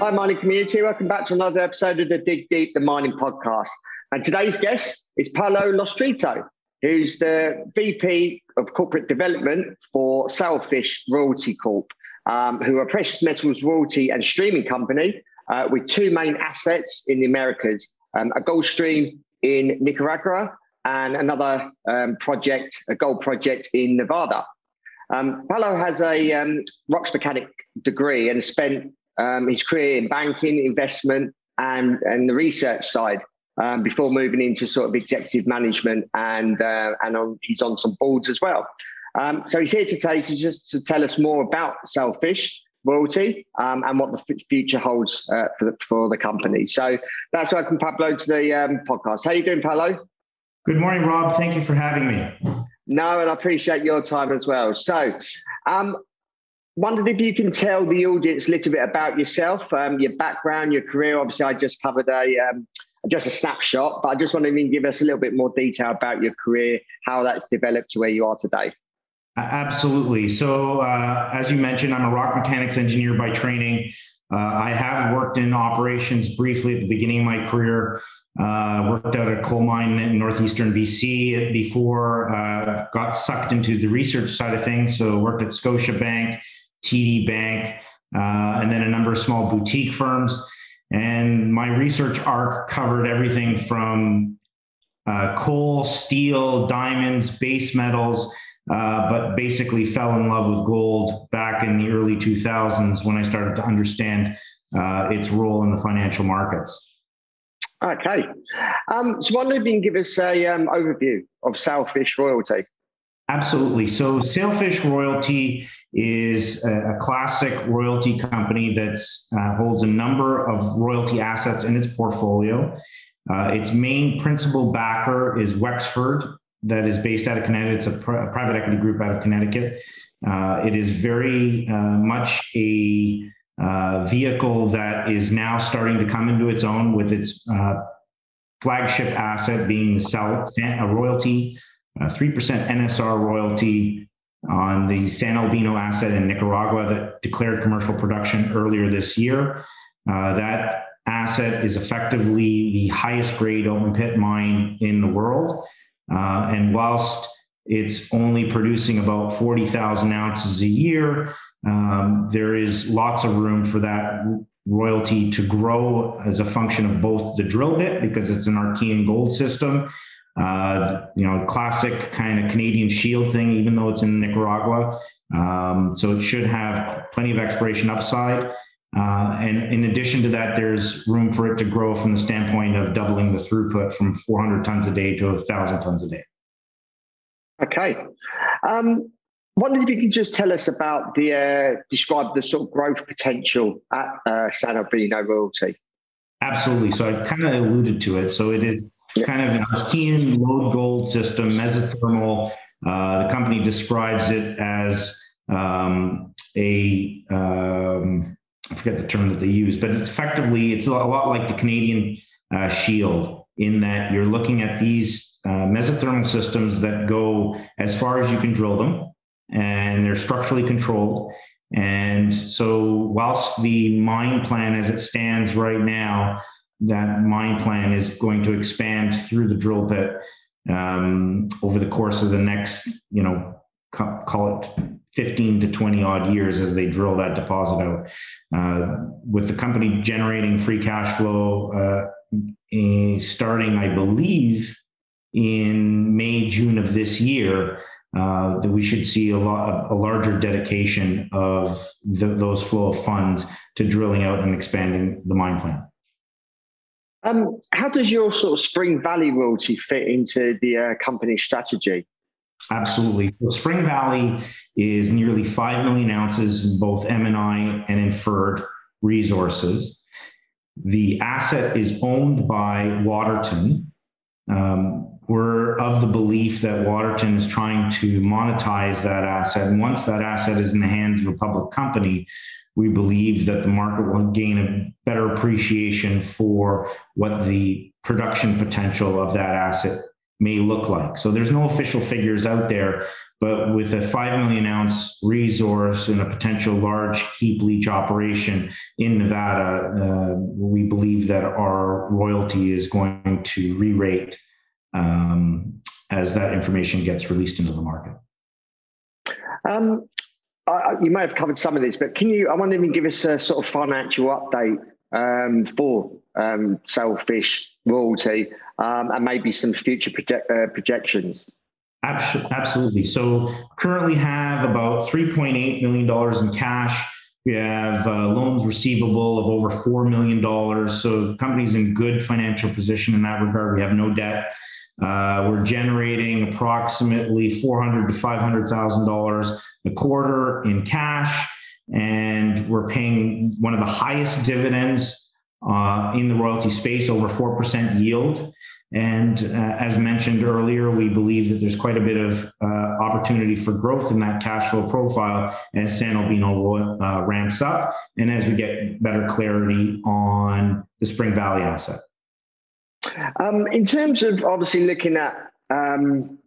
Hi, mining community. Welcome back to another episode of the Dig Deep, the mining podcast. And today's guest is Paolo Lostrito, who's the VP of Corporate Development for Sailfish Royalty Corp, um, who are precious metals royalty and streaming company uh, with two main assets in the Americas um, a gold stream in Nicaragua and another um, project, a gold project in Nevada. Um, Paolo has a um, rocks mechanic degree and spent um, his career in banking, investment, and and the research side um, before moving into sort of executive management and uh, and on, he's on some boards as well. Um, so he's here today to just to tell us more about Sailfish royalty um, and what the future holds uh, for the, for the company. So that's welcome Pablo to the um, podcast. How you doing, Pablo? Good morning, Rob. Thank you for having me. No, and I appreciate your time as well. So, um, wondered if you can tell the audience a little bit about yourself, um, your background, your career. Obviously, I just covered a um, just a snapshot, but I just wanted to give us a little bit more detail about your career, how that's developed to where you are today. Absolutely. So, uh, as you mentioned, I'm a rock mechanics engineer by training. Uh, I have worked in operations briefly at the beginning of my career. Uh, worked out at a coal mine in northeastern BC before uh, got sucked into the research side of things. So worked at Scotiabank, TD Bank, uh, and then a number of small boutique firms. And my research arc covered everything from uh, coal, steel, diamonds, base metals, uh, but basically fell in love with gold back in the early 2000s when I started to understand uh, its role in the financial markets. Okay. Um, so, why don't you give us an um, overview of Sailfish Royalty? Absolutely. So, Sailfish Royalty is a, a classic royalty company that uh, holds a number of royalty assets in its portfolio. Uh, its main principal backer is Wexford, that is based out of Connecticut. It's a, pr- private equity group out of Connecticut. Uh, it is very uh, much a uh, vehicle that is now starting to come into its own with its uh, flagship asset being the Sal- a royalty 3% NSR royalty on the San Albino asset in Nicaragua that declared commercial production earlier this year. Uh, that asset is effectively the highest grade open pit mine in the world. Uh, and whilst it's only producing about 40,000 ounces a year, um, there is lots of room for that royalty to grow as a function of both the drill bit, because it's an Archean gold system, uh, you know, classic kind of Canadian shield thing, even though it's in Nicaragua. Um, so it should have plenty of expiration upside. Uh, and in addition to that, there's room for it to grow from the standpoint of doubling the throughput from 400 tons a day to 1,000 tons a day. Okay. Um, wondered if you could just tell us about the uh, describe the sort of growth potential at uh, San Albino Royalty. Absolutely. So I kind of alluded to it. So it is kind of an Archean lode gold system, mesothermal. Uh, the company describes it as um, a um, I forget the term that they use, but it's effectively it's a lot like the Canadian uh, shield in that you're looking at these uh, mesothermal systems that go as far as you can drill them, and they're structurally controlled. And so, whilst the mine plan as it stands right now that mine plan is going to expand through the drill bit um, over the course of the next, you know, call it 15 to 20 odd years as they drill that deposit out. Uh, with the company generating free cash flow uh, starting, I believe, in May, June of this year, uh, that we should see a lot a larger dedication of the, those flow of funds to drilling out and expanding the mine plan. Um, how does your sort of Spring Valley royalty fit into the uh, company's strategy? Absolutely. So Spring Valley is nearly 5 million ounces in both M&I and inferred resources. the asset is owned by Waterton. Um, we're of the belief that Waterton is trying to monetize that asset. And once that asset is in the hands of a public company, we believe that the market will gain a better appreciation for what the production potential of that asset may look like. So there's no official figures out there, but with a 5 million ounce resource and a potential large heap leach operation in Nevada, uh, we believe that our royalty is going to re rate um, as that information gets released into the market. Um, I, you may have covered some of this, but can you, I wonder if you give us a sort of financial update um, for um, Sailfish royalty um, and maybe some future uh, projections? Absolutely. So currently have about $3.8 million in cash. We have uh, loans receivable of over $4 million. So company's in good financial position in that regard. We have no debt. Uh, we're generating approximately $400 to $500,000 a quarter in cash, and we're paying one of the highest dividends uh, in the royalty space, over 4% yield. And uh, as mentioned earlier, we believe that there's quite a bit of uh, opportunity for growth in that cash flow profile as San Albino uh, ramps up and as we get better clarity on the Spring Valley asset. Um, in terms of obviously looking at um,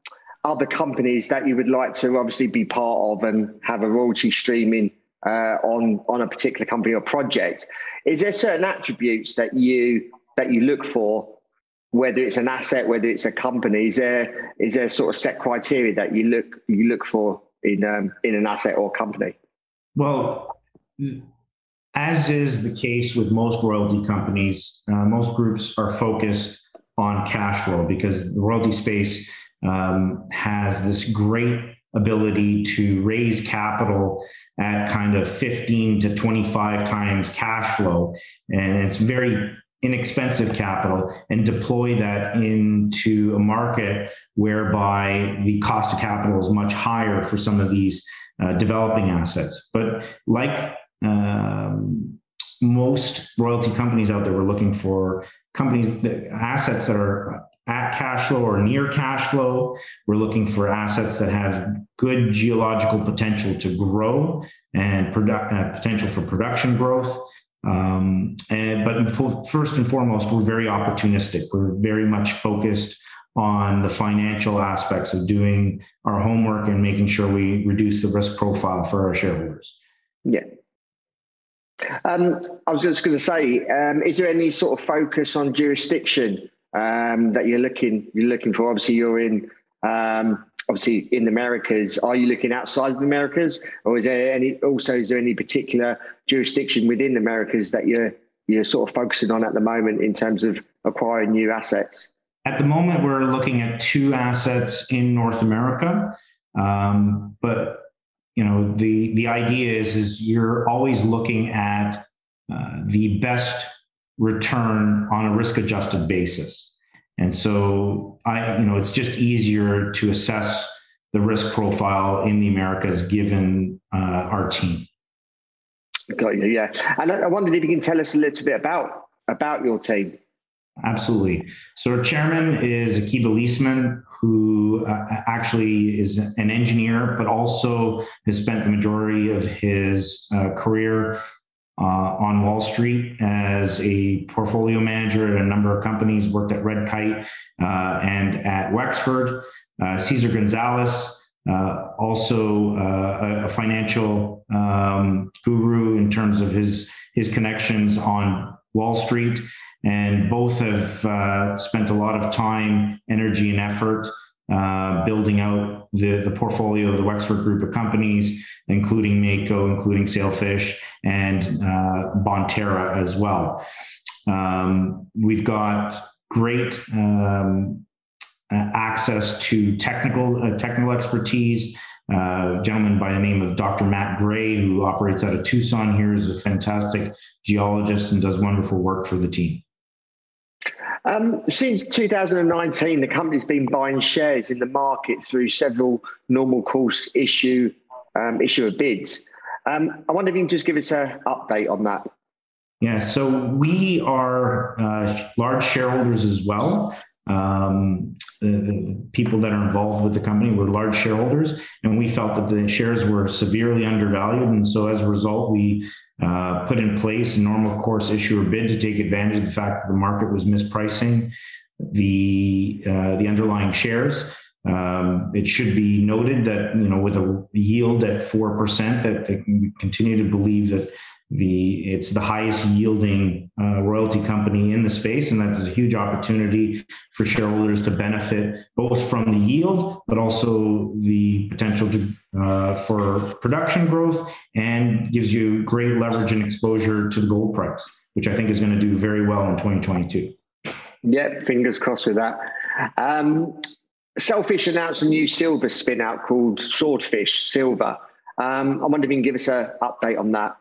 other companies that you would like to obviously be part of and have a royalty streaming uh, on on a particular company or project, is there certain attributes that you that you look for whether it's an asset, whether it's a company, is there is there sort of set criteria that you look you look for in um, in an asset or company? Well, as is the case with most royalty companies, uh, most groups are focused on cash flow because the royalty space um, has this great ability to raise capital at kind of 15 to 25 times cash flow. And it's very inexpensive capital and deploy that into a market whereby the cost of capital is much higher for some of these uh, developing assets. But like um, most royalty companies out there, we're looking for companies, that, assets that are at cash flow or near cash flow. We're looking for assets that have good geological potential to grow and produ- uh, potential for production growth. Um, and but first and foremost, we're very opportunistic. We're very much focused on the financial aspects of doing our homework and making sure we reduce the risk profile for our shareholders. Yeah. Um, I was just going to say, um, is there any sort of focus on jurisdiction um, that you're looking you're looking for? Obviously, you're in um, obviously in the Americas, are you looking outside of the Americas, or is there any also is there any particular jurisdiction within the Americas that you're you're sort of focusing on at the moment in terms of acquiring new assets? At the moment, we're looking at two assets in North America, um, but you know the the idea is is you're always looking at uh, the best return on a risk adjusted basis. And so I, you know, it's just easier to assess the risk profile in the Americas given uh, our team. Got you, yeah. And I wondered if you can tell us a little bit about about your team. Absolutely. So our chairman is Akiba Leisman, who uh, actually is an engineer, but also has spent the majority of his uh, career uh, on Wall Street as a portfolio manager at a number of companies, worked at Red Kite uh, and at Wexford. Uh, Cesar Gonzalez, uh, also uh, a, financial um, guru in terms of his, his connections on Wall Street. And both have uh, spent a lot of time, energy, and effort uh, building out the, the portfolio of the Wexford group of companies, including Mako, including Sailfish, and uh, Bonterra as well. Um, we've got great um, access to technical uh, technical expertise. Uh, gentleman by the name of Dr. Matt Gray, who operates out of Tucson here, is a fantastic geologist and does wonderful work for the team. Um, since 2019, the company's been buying shares in the market through several normal course issue um, issue of bids. Um, I wonder if you can just give us an update on that. Yeah, so we are uh, large shareholders as well. Um, the, people that are involved with the company were large shareholders, and we felt that the shares were severely undervalued. And so, as a result, we uh, put in place a normal course issuer bid to take advantage of the fact that the market was mispricing the uh, the underlying shares. Um, it should be noted that you know with a yield at four percent, that we continue to believe that the it's the highest yielding uh, royalty company in the space, and that's a huge opportunity for shareholders to benefit both from the yield, but also the potential to, uh, for production growth, and gives you great leverage and exposure to the gold price, which I think is going to do very well in 2022. Yeah, fingers crossed with that. Um, Sailfish announced a new silver spin out called Swordfish Silver. Um, I wonder if you can give us an update on that.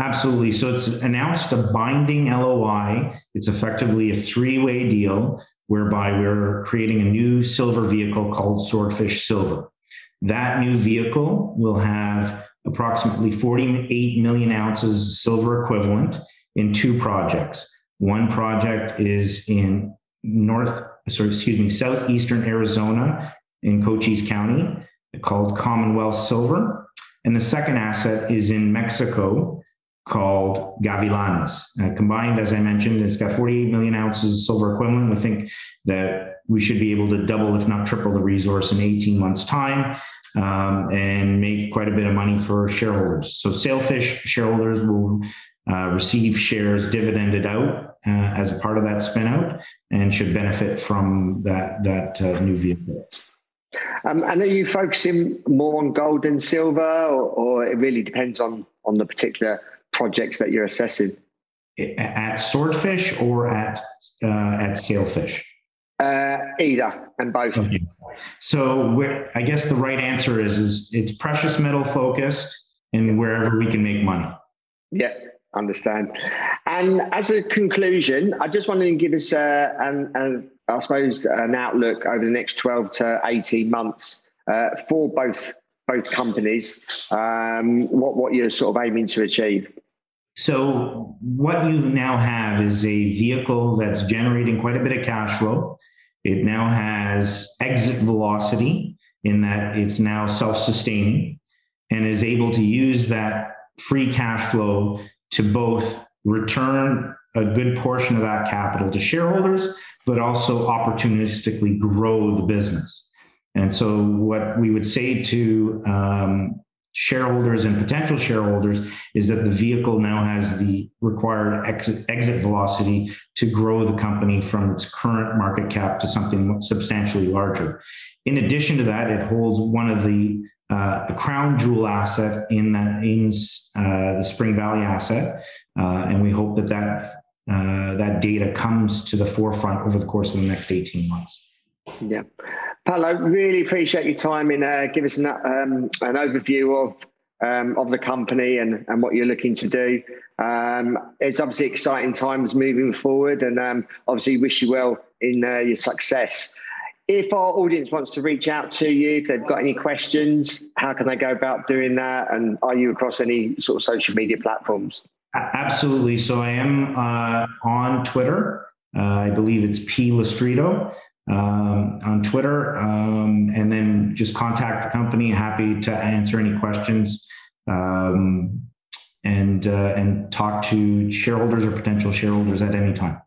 Absolutely. So it's announced a binding LOI. It's effectively a three way deal whereby we're creating a new silver vehicle called Swordfish Silver. That new vehicle will have approximately 48 million ounces silver equivalent in two projects. One project is in North, sorry, excuse me, southeastern Arizona in Cochise County called Commonwealth Silver. And the second asset is in Mexico called Gavilanes. Uh, combined, as I mentioned, it's got 48 million ounces of silver equivalent. We think that we should be able to double, if not triple, the resource in 18 months' time um, and make quite a bit of money for shareholders. So, Sailfish shareholders will uh, receive shares dividended out uh, as a part of that spinout and should benefit from that, that uh, new vehicle. Um, and are you focusing more on gold and silver, or, or it really depends on on the particular projects that you're assessing? At Swordfish or at uh, at Sailfish? Uh, either and both. Okay. So I guess the right answer is is it's precious metal focused and wherever we can make money. Yeah, understand. And as a conclusion, I just wanted to give us an, an I suppose an outlook over the next twelve to eighteen months uh, for both both companies. Um, what what you're sort of aiming to achieve. So, what you now have is a vehicle that's generating quite a bit of cash flow. It now has exit velocity in that it's now self sustaining and is able to use that free cash flow to both return a good portion of that capital to shareholders, but also opportunistically grow the business. And so, what we would say to um, shareholders and potential shareholders is that the vehicle now has the required exit, exit velocity to grow the company from its current market cap to something substantially larger. In addition to that, it holds one of the uh, a crown jewel asset in the in uh, the Spring Valley asset, uh, and we hope that that uh, that data comes to the forefront over the course of the next eighteen months. Yeah. Paolo, really appreciate your time in uh, give us an, um, an overview of um, of the company and, and what you're looking to do. Um, it's obviously exciting times moving forward, and um, obviously wish you well in uh, your success. If our audience wants to reach out to you, if they've got any questions, how can they go about doing that? And are you across any sort of social media platforms? Absolutely. So I am uh, on Twitter. Uh, I believe it's P Lostrito um, on Twitter, um, and then just contact the company. Happy to answer any questions um, and uh, and talk to shareholders or potential shareholders at any time.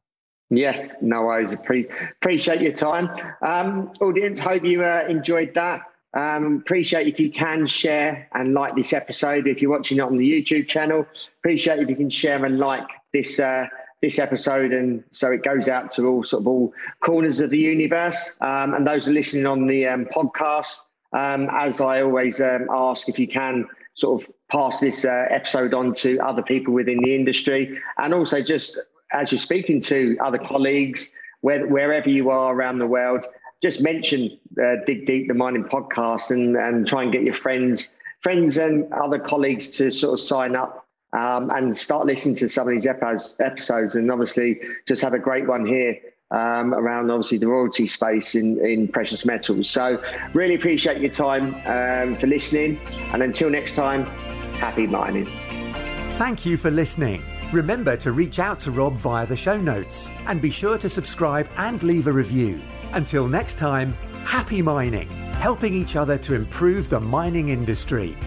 Yeah, no worries. appreciate your time, um, audience. Hope you uh, enjoyed that. Um, appreciate if you can share and like this episode. If you're watching it on the YouTube channel, appreciate if you can share and like this. Uh, this episode, and so it goes out to all sort of all corners of the universe. Um, and those are listening on the um, podcast, um, as I always um, ask, if you can sort of pass this uh, episode on to other people within the industry, and also just as you're speaking to other colleagues, where, wherever you are around the world, just mention uh, Dig Deep, the mining podcast, and and try and get your friends, friends and other colleagues to sort of sign up um, and start listening to some of these episodes. And obviously, just had a great one here um, around obviously the royalty space in, in precious metals. So, really appreciate your time um, for listening. And until next time, happy mining. Thank you for listening. Remember to reach out to Rob via the show notes and be sure to subscribe and leave a review. Until next time, happy mining, helping each other to improve the mining industry.